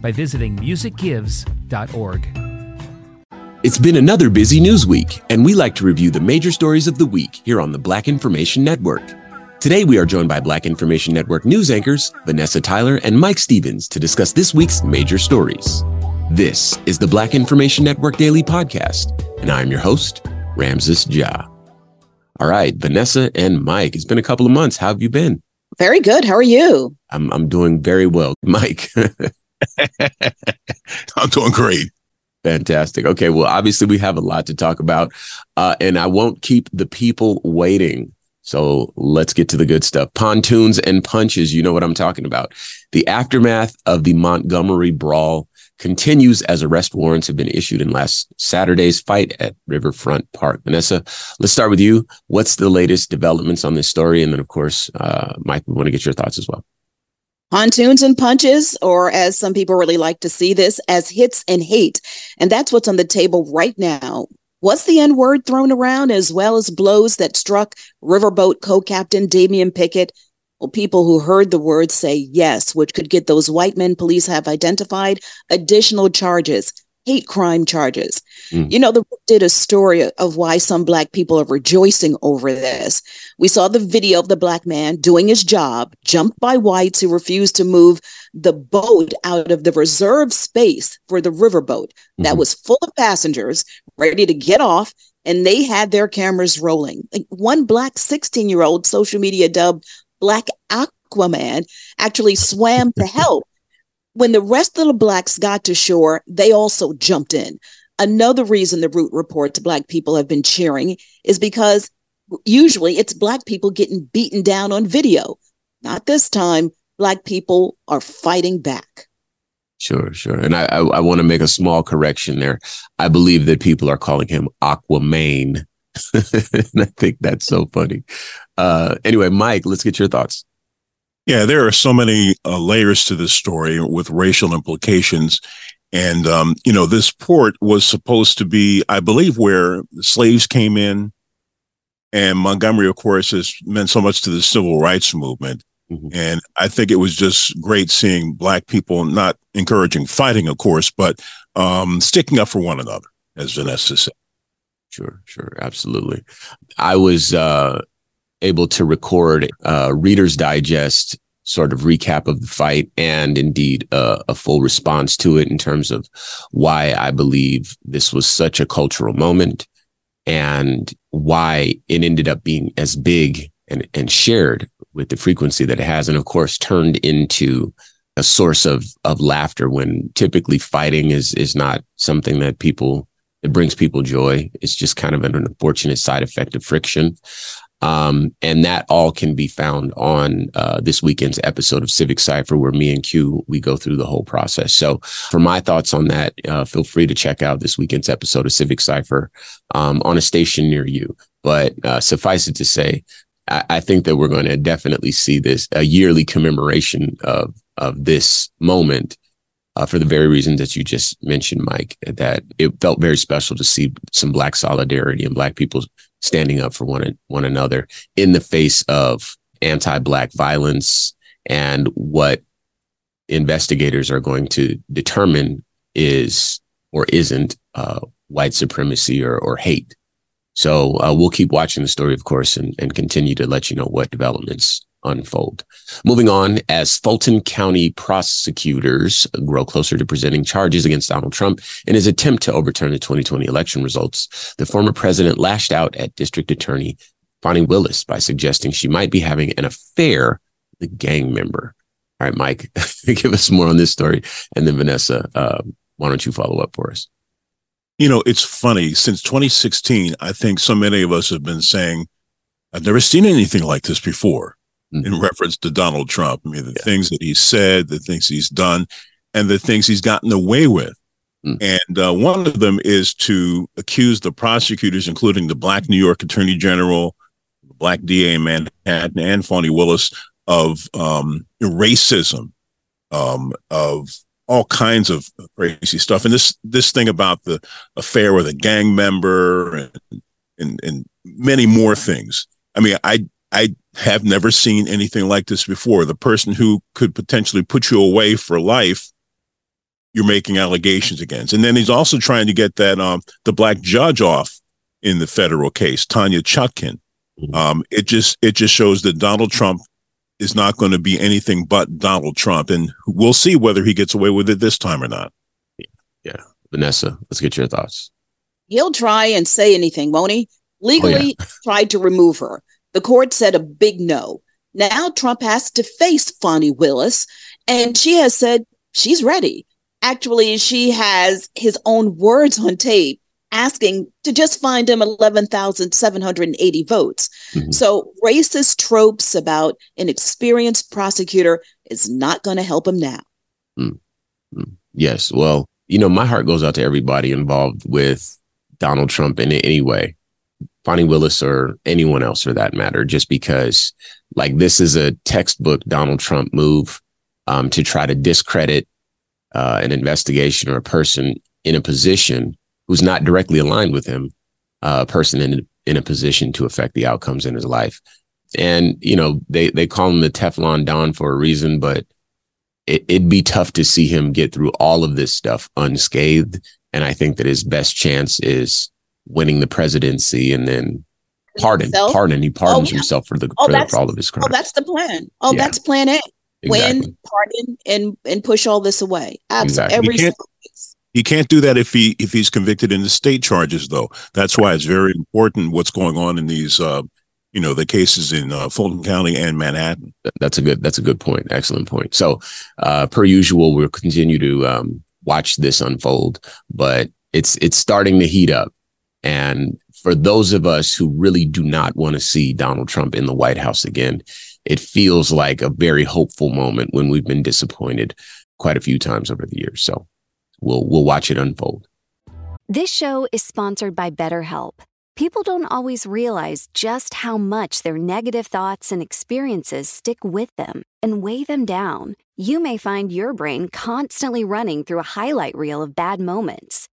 by visiting musicgives.org. It's been another busy news week, and we like to review the major stories of the week here on the Black Information Network. Today, we are joined by Black Information Network news anchors Vanessa Tyler and Mike Stevens to discuss this week's major stories. This is the Black Information Network Daily Podcast, and I'm your host, Ramses Ja. All right, Vanessa and Mike, it's been a couple of months. How have you been? Very good. How are you? I'm, I'm doing very well. Mike. I'm doing great. Fantastic. Okay. Well, obviously, we have a lot to talk about, uh, and I won't keep the people waiting. So let's get to the good stuff. Pontoons and punches. You know what I'm talking about. The aftermath of the Montgomery brawl continues as arrest warrants have been issued in last Saturday's fight at Riverfront Park. Vanessa, let's start with you. What's the latest developments on this story? And then, of course, uh, Mike, we want to get your thoughts as well. Pontoons and punches, or as some people really like to see this, as hits and hate. And that's what's on the table right now. Was the N word thrown around as well as blows that struck Riverboat co captain Damian Pickett? Well, people who heard the word say yes, which could get those white men police have identified additional charges hate crime charges. Mm. You know, the did a story of why some black people are rejoicing over this. We saw the video of the black man doing his job, jumped by whites who refused to move the boat out of the reserved space for the riverboat mm-hmm. that was full of passengers ready to get off and they had their cameras rolling. Like one black 16 year old social media dubbed Black Aquaman actually swam to help when the rest of the blacks got to shore, they also jumped in. Another reason the Root reports black people have been cheering is because usually it's black people getting beaten down on video. Not this time. Black people are fighting back. Sure, sure. And I, I, I want to make a small correction there. I believe that people are calling him Aquaman. and I think that's so funny. Uh, anyway, Mike, let's get your thoughts. Yeah, there are so many uh, layers to this story with racial implications. And, um, you know, this port was supposed to be, I believe, where slaves came in. And Montgomery, of course, has meant so much to the civil rights movement. Mm-hmm. And I think it was just great seeing Black people not encouraging fighting, of course, but um, sticking up for one another, as Vanessa said. Sure, sure. Absolutely. I was uh, able to record a Reader's Digest sort of recap of the fight and indeed uh, a full response to it in terms of why I believe this was such a cultural moment and why it ended up being as big and, and shared with the frequency that it has. And of course, turned into a source of, of laughter when typically fighting is, is not something that people, it brings people joy. It's just kind of an unfortunate side effect of friction. Um, and that all can be found on uh, this weekend's episode of Civic Cipher, where me and Q we go through the whole process. So, for my thoughts on that, uh, feel free to check out this weekend's episode of Civic Cipher um, on a station near you. But uh, suffice it to say, I, I think that we're going to definitely see this a yearly commemoration of of this moment uh, for the very reasons that you just mentioned, Mike, that it felt very special to see some Black solidarity and Black people standing up for one, one another in the face of anti Black violence and what investigators are going to determine is or isn't uh, white supremacy or, or hate. So uh, we'll keep watching the story, of course, and, and continue to let you know what developments unfold. Moving on, as Fulton County prosecutors grow closer to presenting charges against Donald Trump in his attempt to overturn the 2020 election results, the former president lashed out at District Attorney Fani Willis by suggesting she might be having an affair with a gang member. All right, Mike, give us more on this story. And then Vanessa, uh, why don't you follow up for us? You know, it's funny. Since 2016, I think so many of us have been saying, I've never seen anything like this before mm-hmm. in reference to Donald Trump. I mean, the yeah. things that he said, the things he's done, and the things he's gotten away with. Mm-hmm. And uh, one of them is to accuse the prosecutors, including the Black New York Attorney General, the Black DA in Manhattan, and Fani Willis, of um, racism, um, of all kinds of crazy stuff. And this this thing about the affair with a gang member and and, and many more things. I mean, I I have never seen anything like this before. The person who could potentially put you away for life, you're making allegations against. And then he's also trying to get that um the black judge off in the federal case, Tanya Chutkan. Mm-hmm. Um, it just it just shows that Donald Trump is not going to be anything but Donald Trump, and we'll see whether he gets away with it this time or not. Yeah, Vanessa, let's get your thoughts. He'll try and say anything, won't he? Legally, oh, yeah. tried to remove her. The court said a big no. Now Trump has to face Fani Willis, and she has said she's ready. Actually, she has his own words on tape asking to just find him 11,780 votes. Mm-hmm. So, racist tropes about an experienced prosecutor is not going to help him now. Mm-hmm. Yes. Well, you know, my heart goes out to everybody involved with Donald Trump in any way. Fani Willis or anyone else for that matter, just because like this is a textbook Donald Trump move um, to try to discredit uh, an investigation or a person in a position who's not directly aligned with him, uh, a person in in a position to affect the outcomes in his life. And you know they they call him the Teflon Don for a reason, but it, it'd be tough to see him get through all of this stuff unscathed. And I think that his best chance is winning the presidency and then pardon, himself? pardon. He pardons oh, yeah. himself for the, oh, for, for, all of his crimes. Oh, that's the plan. Oh, yeah. that's plan A. Exactly. Win, pardon, and and push all this away. Absolutely. Exactly. Every can't, he can't do that if he if he's convicted in the state charges, though. That's why it's very important what's going on in these uh, you know the cases in uh, Fulton County and Manhattan. That's a good. That's a good point. Excellent point. So, uh, per usual, we'll continue to um, watch this unfold, but it's it's starting to heat up. And for those of us who really do not want to see Donald Trump in the White House again, it feels like a very hopeful moment when we've been disappointed quite a few times over the years. So we'll we'll watch it unfold. This show is sponsored by BetterHelp. People don't always realize just how much their negative thoughts and experiences stick with them and weigh them down. You may find your brain constantly running through a highlight reel of bad moments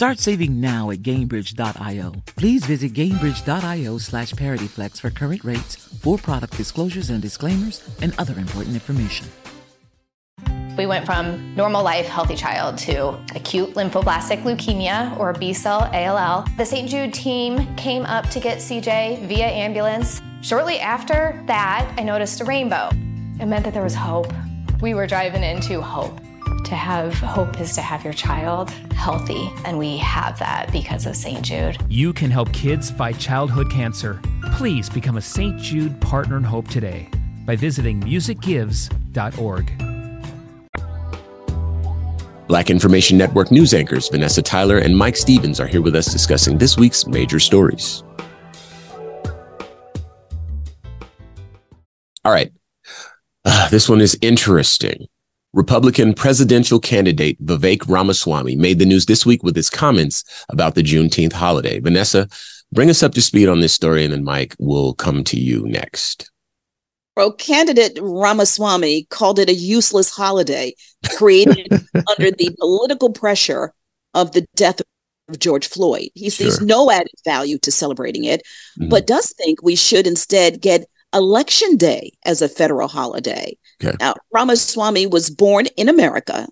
Start saving now at Gainbridge.io. Please visit Gainbridge.io slash ParityFlex for current rates, for product disclosures and disclaimers, and other important information. We went from normal life, healthy child to acute lymphoblastic leukemia or B cell ALL. The St. Jude team came up to get CJ via ambulance. Shortly after that, I noticed a rainbow. It meant that there was hope. We were driving into hope. To have hope is to have your child healthy, and we have that because of St. Jude. You can help kids fight childhood cancer. Please become a St. Jude Partner in Hope today by visiting musicgives.org. Black Information Network news anchors Vanessa Tyler and Mike Stevens are here with us discussing this week's major stories. All right. Uh, this one is interesting. Republican presidential candidate Vivek Ramaswamy made the news this week with his comments about the Juneteenth holiday. Vanessa, bring us up to speed on this story, and then Mike will come to you next. Well, candidate Ramaswamy called it a useless holiday created under the political pressure of the death of George Floyd. He sees sure. no added value to celebrating it, mm-hmm. but does think we should instead get Election Day as a federal holiday. Okay. Now, Ramaswamy was born in America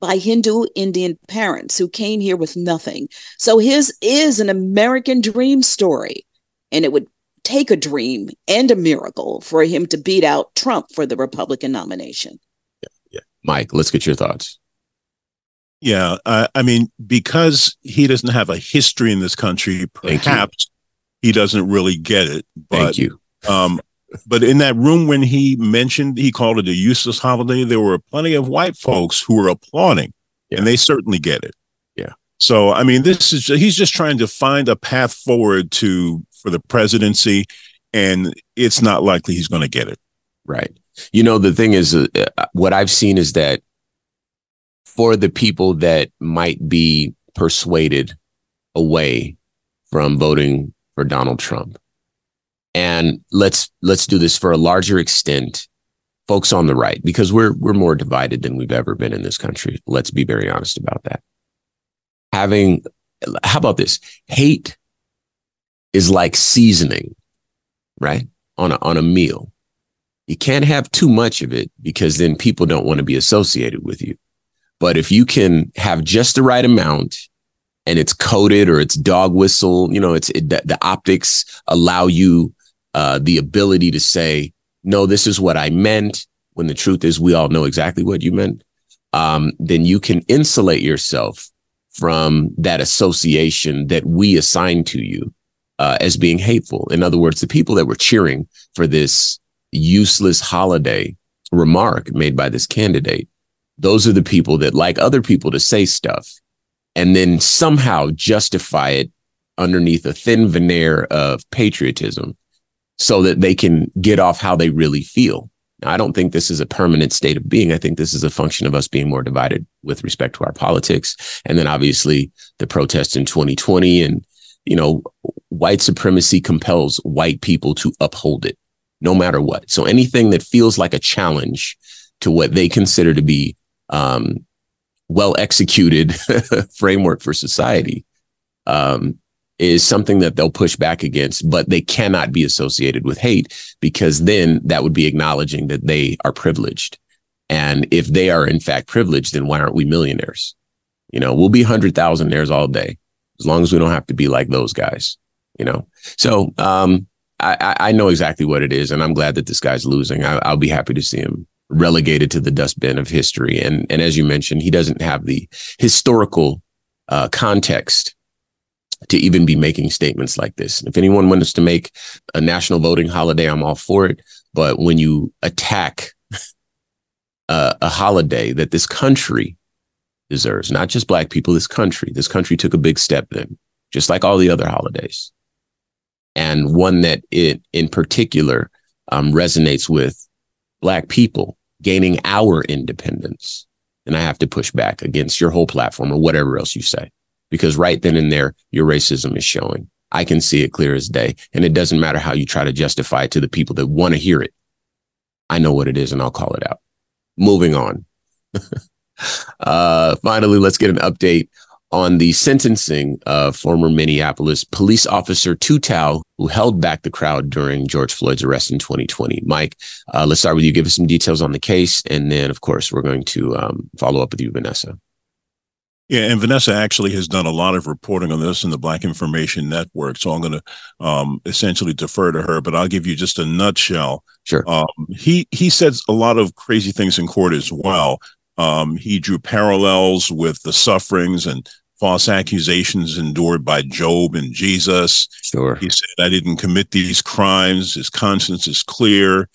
by Hindu Indian parents who came here with nothing. So his is an American dream story. And it would take a dream and a miracle for him to beat out Trump for the Republican nomination. Yeah. yeah. Mike, let's get your thoughts. Yeah. Uh, I mean, because he doesn't have a history in this country, perhaps he doesn't really get it. But, Thank you. Um, but in that room when he mentioned he called it a useless holiday, there were plenty of white folks who were applauding, yeah. and they certainly get it. Yeah. So I mean, this is just, he's just trying to find a path forward to for the presidency, and it's not likely he's going to get it. Right. You know, the thing is, uh, what I've seen is that for the people that might be persuaded away from voting for Donald Trump, and let's let's do this for a larger extent. Folks on the right because we're we're more divided than we've ever been in this country. Let's be very honest about that. Having how about this? Hate is like seasoning right? On a on a meal. You can't have too much of it because then people don't want to be associated with you. But if you can have just the right amount and it's coded or it's dog whistle you know it's it, the, the optics allow you uh, the ability to say, no, this is what I meant, when the truth is we all know exactly what you meant, um, then you can insulate yourself from that association that we assign to you uh, as being hateful. In other words, the people that were cheering for this useless holiday remark made by this candidate, those are the people that like other people to say stuff and then somehow justify it underneath a thin veneer of patriotism so that they can get off how they really feel. Now, I don't think this is a permanent state of being. I think this is a function of us being more divided with respect to our politics. And then obviously the protests in 2020 and, you know, white supremacy compels white people to uphold it no matter what. So anything that feels like a challenge to what they consider to be um, well executed framework for society um, is something that they'll push back against, but they cannot be associated with hate because then that would be acknowledging that they are privileged. And if they are in fact privileged, then why aren't we millionaires? You know, we'll be hundred thousandaires all day as long as we don't have to be like those guys. You know, so um, I, I know exactly what it is, and I'm glad that this guy's losing. I, will be happy to see him relegated to the dustbin of history. And and as you mentioned, he doesn't have the historical uh, context to even be making statements like this. If anyone wants to make a national voting holiday, I'm all for it. But when you attack uh, a holiday that this country deserves, not just black people, this country, this country took a big step then, just like all the other holidays. And one that it in particular um, resonates with black people gaining our independence. And I have to push back against your whole platform or whatever else you say, because right then and there, your racism is showing. I can see it clear as day. And it doesn't matter how you try to justify it to the people that want to hear it. I know what it is and I'll call it out. Moving on. uh, finally, let's get an update on the sentencing of former Minneapolis police officer Tou Thao, who held back the crowd during George Floyd's arrest in 2020. Mike, uh, let's start with you. Give us some details on the case. And then, of course, we're going to um, follow up with you, Vanessa. Yeah, and Vanessa actually has done a lot of reporting on this in the Black Information Network. So I'm going to um, essentially defer to her, but I'll give you just a nutshell. Sure. Um, he he said a lot of crazy things in court as well. Um, he drew parallels with the sufferings and false accusations endured by Job and Jesus. Sure. He said, I didn't commit these crimes. His conscience is clear.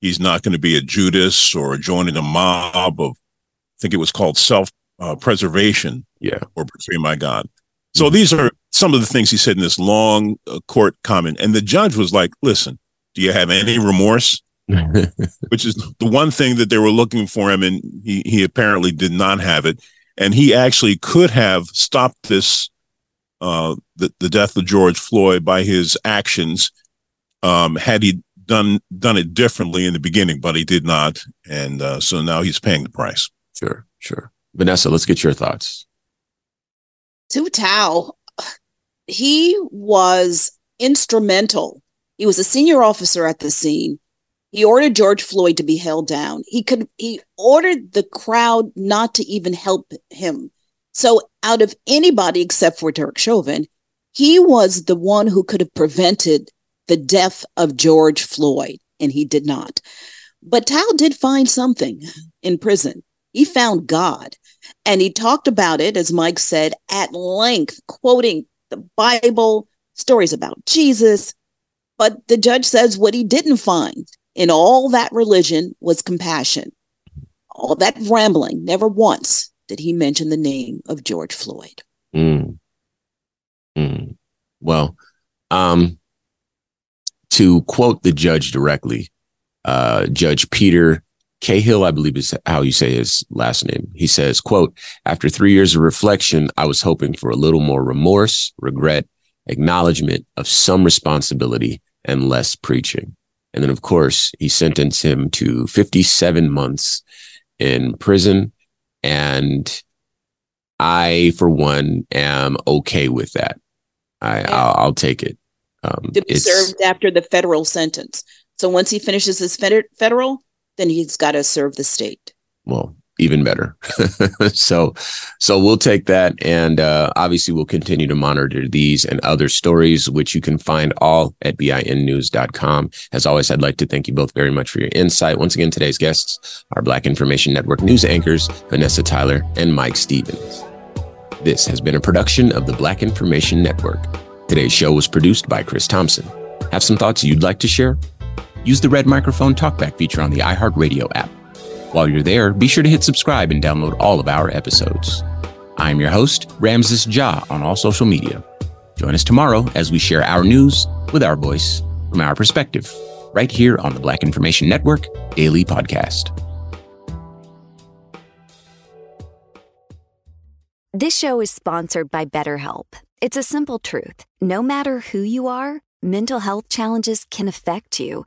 He's not going to be a Judas or joining a mob of, I think it was called self uh, preservation. Yeah. Or betray my God. So mm-hmm. these are some of the things he said in this long uh, court comment. And the judge was like, listen, do you have any remorse? Which is the one thing that they were looking for him. And he, he apparently did not have it and he actually could have stopped this uh, the, the death of George Floyd by his actions um, had he done done it differently in the beginning, but he did not, and uh, so now he's paying the price. Sure, sure. Vanessa, let's get your thoughts. Tou Thao, he was instrumental. He was a senior officer at the scene. He ordered George Floyd to be held down. He could he ordered the crowd not to even help him. So out of anybody except for Derek Chauvin, he was the one who could have prevented the death of George Floyd, and he did not. But Thao did find something in prison. He found God. And he talked about it, as Mike said, at length, quoting the Bible, stories about Jesus. But the judge says what he didn't find in all that religion was compassion. All that rambling, never once did he mention the name of George Floyd. Mm. Mm. Well, um, to quote the judge directly, uh, Judge Peter Cahill, I believe is how you say his last name. He says, quote, after three years of reflection, I was hoping for a little more remorse, regret, acknowledgement of some responsibility and less preaching. And then, of course, he sentenced him to 57 months in prison. And I, for one, am okay with that. I, yeah. I'll, I'll, take it. Um, to be served after the federal sentence. So once he finishes his federal, then he's got to serve the state. Well, even better. so, so we'll take that, and uh, obviously we'll continue to monitor these and other stories, which you can find all at binnews.com. As always, I'd like to thank you both very much for your insight. Once again, today's guests are Black Information Network news anchors Vanessa Tyler and Mike Stevens. This has been a production of the Black Information Network. Today's show was produced by Chris Thompson. Have some thoughts you'd like to share? Use the red microphone talkback feature on the iHeartRadio app while you're there, be sure to hit subscribe and download all of our episodes. I'm your host, Ramses Ja, on all social media. Join us tomorrow as we share our news with our voice from our perspective, right here on the Black Information Network Daily Podcast. This show is sponsored by BetterHelp. It's a simple truth. No matter who you are, mental health challenges can affect you